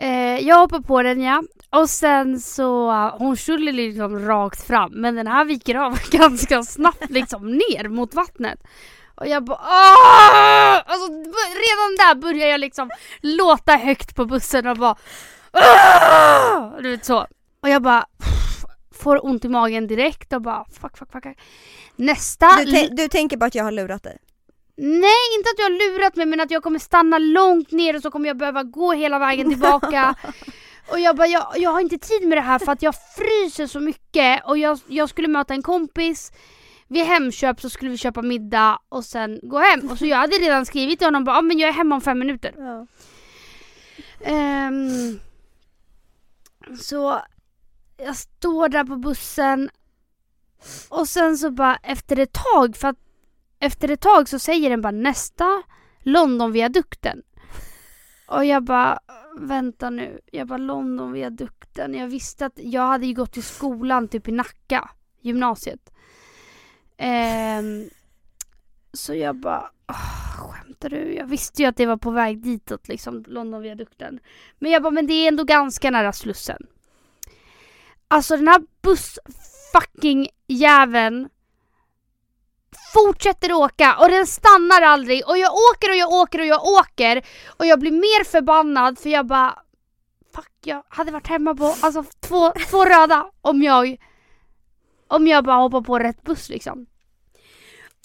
Eh, jag hoppar på den ja. Och sen så, hon skulle liksom rakt fram men den här viker av ganska snabbt liksom ner mot vattnet. Och jag bara Åh! Alltså redan där börjar jag liksom låta högt på bussen och bara Åh! Du vet så. Och jag bara får ont i magen direkt och bara fuck fuck fuck. Nästa Du, du tänker bara att jag har lurat dig. Nej, inte att du har lurat mig men att jag kommer stanna långt ner och så kommer jag behöva gå hela vägen tillbaka. Och jag bara, jag, jag har inte tid med det här för att jag fryser så mycket och jag, jag skulle möta en kompis vid Hemköp så skulle vi köpa middag och sen gå hem. Och så jag hade redan skrivit till honom bara, ah, men jag är hemma om fem minuter. Ja. Ehm, så jag står där på bussen och sen så bara efter ett tag, för att efter ett tag så säger den bara nästa Londonviadukten. Och jag bara vänta nu, jag bara Londonviadukten. Jag visste att jag hade ju gått i skolan typ i Nacka, gymnasiet. Ehm, så jag bara åh, skämtar du? Jag visste ju att det var på väg ditåt liksom, Londonviadukten. Men jag bara, men det är ändå ganska nära Slussen. Alltså den här buss fucking jäveln fortsätter åka och den stannar aldrig och jag åker och jag åker och jag åker och jag blir mer förbannad för jag bara Fuck, jag hade varit hemma på alltså två, två röda om jag om jag bara hoppar på rätt buss liksom.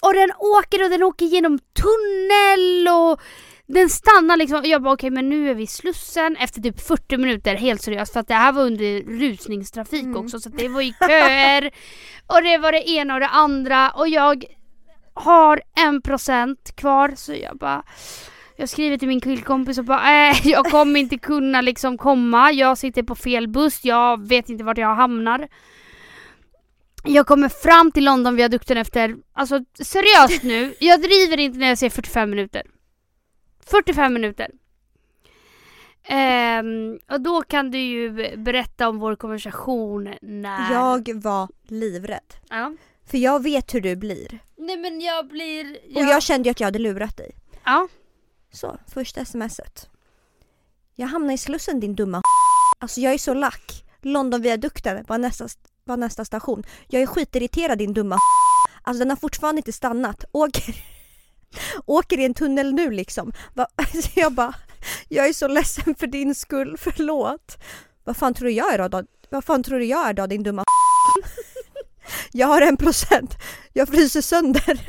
Och den åker och den åker genom tunnel och den stannar liksom. Jag bara okej men nu är vi i Slussen efter typ 40 minuter helt seriöst för att det här var under rusningstrafik Mm. också så att det var ju köer och det var det ena och det andra och jag har en procent kvar så jag bara jag skriver till min killkompis och bara äh, jag kommer inte kunna liksom komma. Jag sitter på fel buss, jag vet inte vart jag hamnar. Jag kommer fram till Londonviadukten efter, alltså seriöst nu, jag driver inte när jag säger 45 minuter. 45 minuter. Ehm, och då kan du ju berätta om vår konversation när... Jag var livrädd. Ja. För jag vet hur du blir. Nej men jag blir... Och jag kände ju att jag hade lurat dig. Ja. Så, första smset. Jag hamnar i Slussen din dumma Alltså jag är så lack. Londonviadukten var nästa, var nästa station. Jag är skitirriterad din dumma Alltså den har fortfarande inte stannat. Åker, åker i en tunnel nu liksom. Va, så jag bara, jag är så ledsen för din skull, förlåt. Vad fan tror du jag är då? Vad fan tror du jag är då din dumma Jag har en procent. Jag fryser sönder.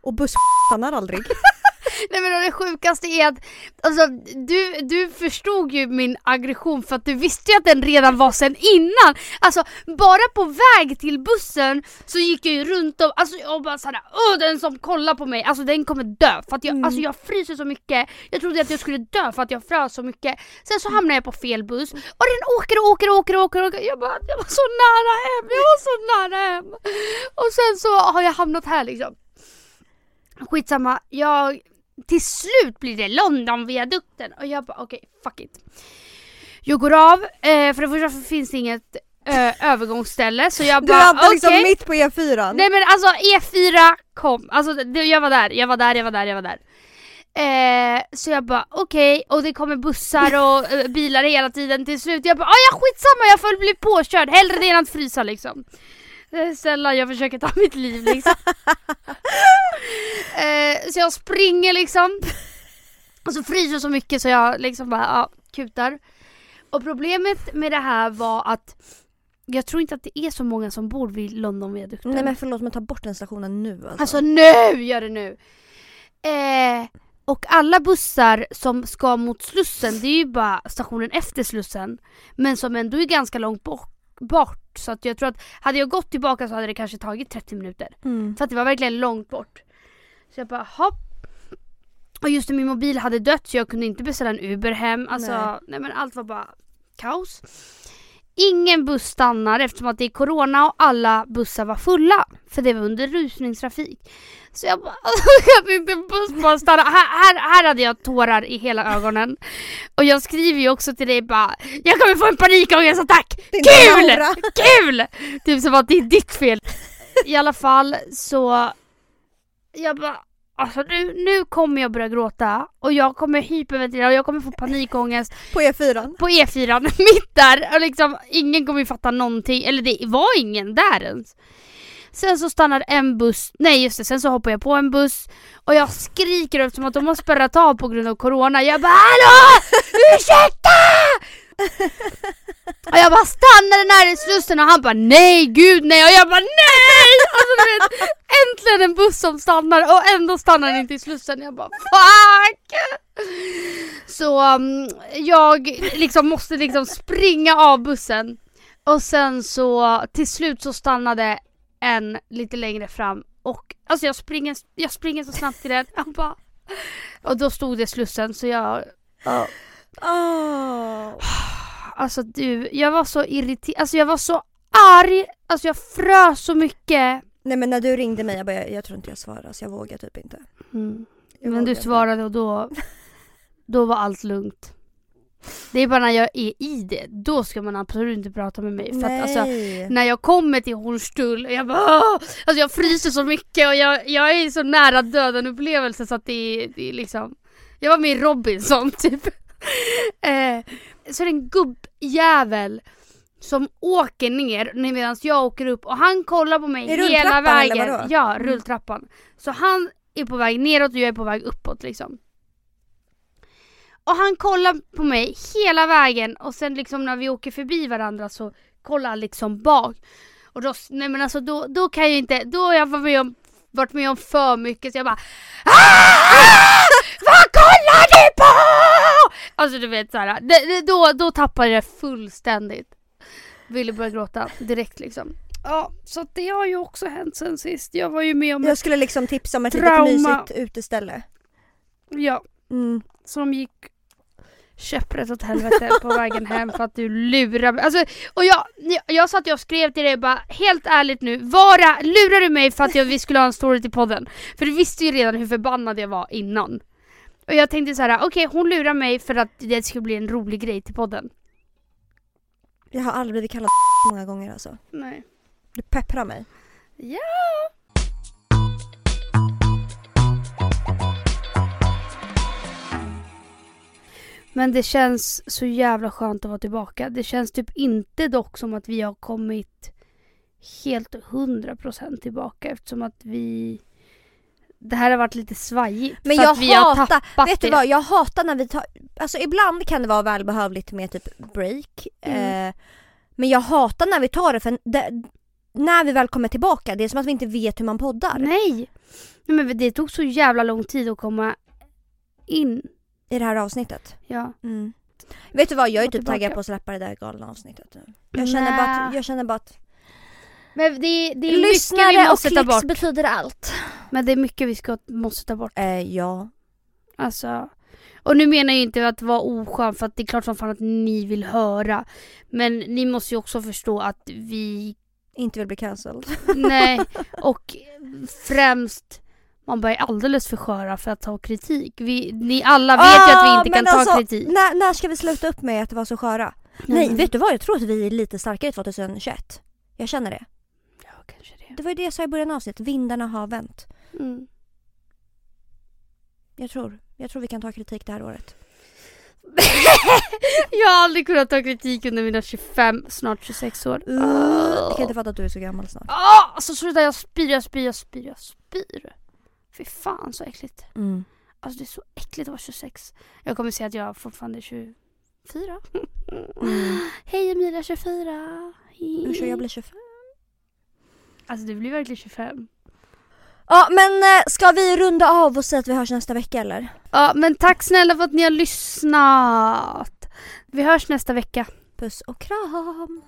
Och buss stannar aldrig. Nej men det sjukaste är att alltså, du, du förstod ju min aggression för att du visste ju att den redan var sen innan. Alltså bara på väg till bussen så gick jag ju runt och, alltså, och bara såhär Åh den som kollar på mig, alltså den kommer dö. För att jag, Mm. alltså, jag fryser så mycket. Jag trodde att jag skulle dö för att jag frös så mycket. Sen så hamnade jag på fel buss och den åker och åker och åker och åker. Och åker. Jag bara, jag var så nära hem, jag var så nära hem. Och sen så har jag hamnat här liksom. Skitsamma, jag till slut blir det Londonviadukten och jag bara okej, fuck it. Jag går av, eh, för det första finns det inget eh, övergångsställe så jag Du bara hamnar okej. liksom mitt på E4. Nej men alltså E4 kom, alltså det, jag var där, jag var där, jag var där, jag var där. Eh, så jag bara okej, och det kommer bussar och eh, bilar hela tiden till slut. Jag bara ah, ja skitsamma jag får bli påkörd, hellre det än att frysa liksom. Är sällan jag försöker ta mitt liv liksom. eh, så jag springer liksom. Och så fryser så mycket så jag liksom bara ja, kutar. Och problemet med det här var att jag tror inte att det är så många som bor vid Londonviadukten. Nej men förlåt men ta bort den stationen nu alltså. Alltså nu! Gör det nu! Eh, och alla bussar som ska mot Slussen, det är ju bara stationen efter Slussen. Men som ändå är ganska långt bort. Bort så att jag tror att hade jag gått tillbaka så hade det kanske tagit 30 minuter. mm. För att det var verkligen långt bort. Så jag bara hopp. Och just det, min mobil hade dött så jag kunde inte beställa en Uber hem. Alltså, Nej. nej, men allt var bara kaos. Ingen buss stannar eftersom att det är corona och alla bussar var fulla. För det var under rusningstrafik. Så jag bara, kan inte en buss bara stanna? Här, här, här hade jag tårar i hela ögonen. Och jag skriver ju också till dig bara, jag kommer få en panikångestattack! Kul! Kul! Typ som att det är ditt fel. I alla fall så, jag bara, alltså nu, nu kommer jag börja gråta och jag kommer hyperventilera och jag kommer få panikångest På E E4. på E4 mitt där och liksom ingen kommer fatta någonting, eller det var ingen där ens. Sen så stannar en buss, nej just det, sen så hoppar jag på en buss och jag skriker eftersom att de har spärrat av på grund av corona. Jag bara HALLÅ! URSÄKTA! Och jag bara stannade nära i slussen och han bara nej gud nej och jag bara nej! Alltså du vet, äntligen en buss som stannar och ändå stannar den inte i Slussen. Jag bara fuck! Så um, jag liksom måste liksom springa av bussen. Och sen så till slut så stannade en lite längre fram och alltså jag springer, jag springer så snabbt till den. Bara, och då stod det Slussen så jag ja. Åh. Alltså du, jag var så irriterad, alltså jag var så arg, alltså jag frös så mycket. Nej men när du ringde mig, jag, bara, jag, jag tror inte jag svarar så jag vågar typ inte. Mm. Men du svarade och då, då var allt lugnt. Det är bara när jag är i det, då ska man absolut inte prata med mig. För att, alltså, när jag kommer till Hornstull, jag bara "Åh!" Alltså jag fryser så mycket och jag, jag är så nära döden upplevelse så att det är, det är liksom Jag var med i Robinson typ. eh, så är det en gubbjävel som åker ner medan jag åker upp och han kollar på mig hela rulltrappan, eller vägen. vadå? Ja, Mm. rulltrappan. Så han är på väg neråt och jag är på väg uppåt liksom. Och han kollar på mig hela vägen och sen liksom när vi åker förbi varandra så kollar han liksom bak. Och då, nej men alltså då, då kan jag inte, då har jag varit med om, varit med om för mycket så jag bara "Ah! Vad kollar du på? Alltså du vet såhär, då, då tappade jag det fullständigt. Ville börja gråta direkt liksom. Ja, så det har ju också hänt sen sist. Jag var ju med om Jag skulle liksom tipsa om ett Trauma. litet mysigt uteställe. ja, Mm. som gick käpprätt åt helvete på vägen hem för att du lurar mig. Alltså, och jag, jag, jag satt och skrev till dig bara, helt ärligt nu, vara, lurar du mig för att jag, vi skulle ha en story till podden? För du visste ju redan hur förbannad jag var innan. Och jag tänkte så här: okej hon lurar mig för att det skulle bli en rolig grej till podden. Jag har aldrig blivit kallad många gånger alltså. Nej. Du pepprar mig. Ja. Men det känns så jävla skönt att vara tillbaka. Det känns typ inte dock som att vi har kommit helt 100% tillbaka eftersom att vi... Det här har varit lite svajigt. Men jag vi hatar- Vet det. du vad, jag hatar när vi tar, alltså ibland kan det vara välbehövligt med typ break. Mm. Eh, men jag hatar när vi tar det för det, när vi väl kommer tillbaka, det är som att vi inte vet hur man poddar. Nej! Nej men det tog så jävla lång tid att komma in. I det här avsnittet. Ja. Mm. Vet du vad, jag är typ taggad tillbaka. på att släppa det där galna avsnittet nu. Jag känner, bara att, jag känner bara att Men det, det är mycket Lyssnare vi och måste ta klicks bort. betyder allt. Men det är mycket vi ska, måste ta bort. eh, ja. Alltså. Och nu menar jag inte att vara oskön för att det är klart som fan att ni vill höra. Men ni måste ju också förstå att vi, Inte vill bli cancelled. nej, och främst man bara är alldeles för sköra för att ta kritik. Vi, ni alla vet ju att vi inte kan men ta alltså, kritik. När, när ska vi sluta upp med att vara så sköra? Nej, Mm. vet du vad? Jag tror att vi är lite starkare 2021. Jag känner det. Ja, kanske det. Det var ju det jag sa i början av avsnittet. Vindarna har vänt. Mm. Jag tror. Jag tror vi kan ta kritik det här året. jag har aldrig kunnat ta kritik under mina 25, snart 26 år. Uh, jag kan inte fatta att du är så gammal snart. Ah, alltså sluta, jag spyr, jag spyr, jag spyr, jag spyr. Fy fan så äckligt. Mm. Alltså det är så äckligt att vara 26. Jag kommer säga att jag fortfarande är 24. Mm. Hej Emilia 24. Usch, jag blir 25. Alltså du blir verkligen 25. Ja, men eh, ska vi runda av och säga att vi hörs nästa vecka eller? Ja men tack snälla för att ni har lyssnat. Vi hörs nästa vecka. Puss och kram!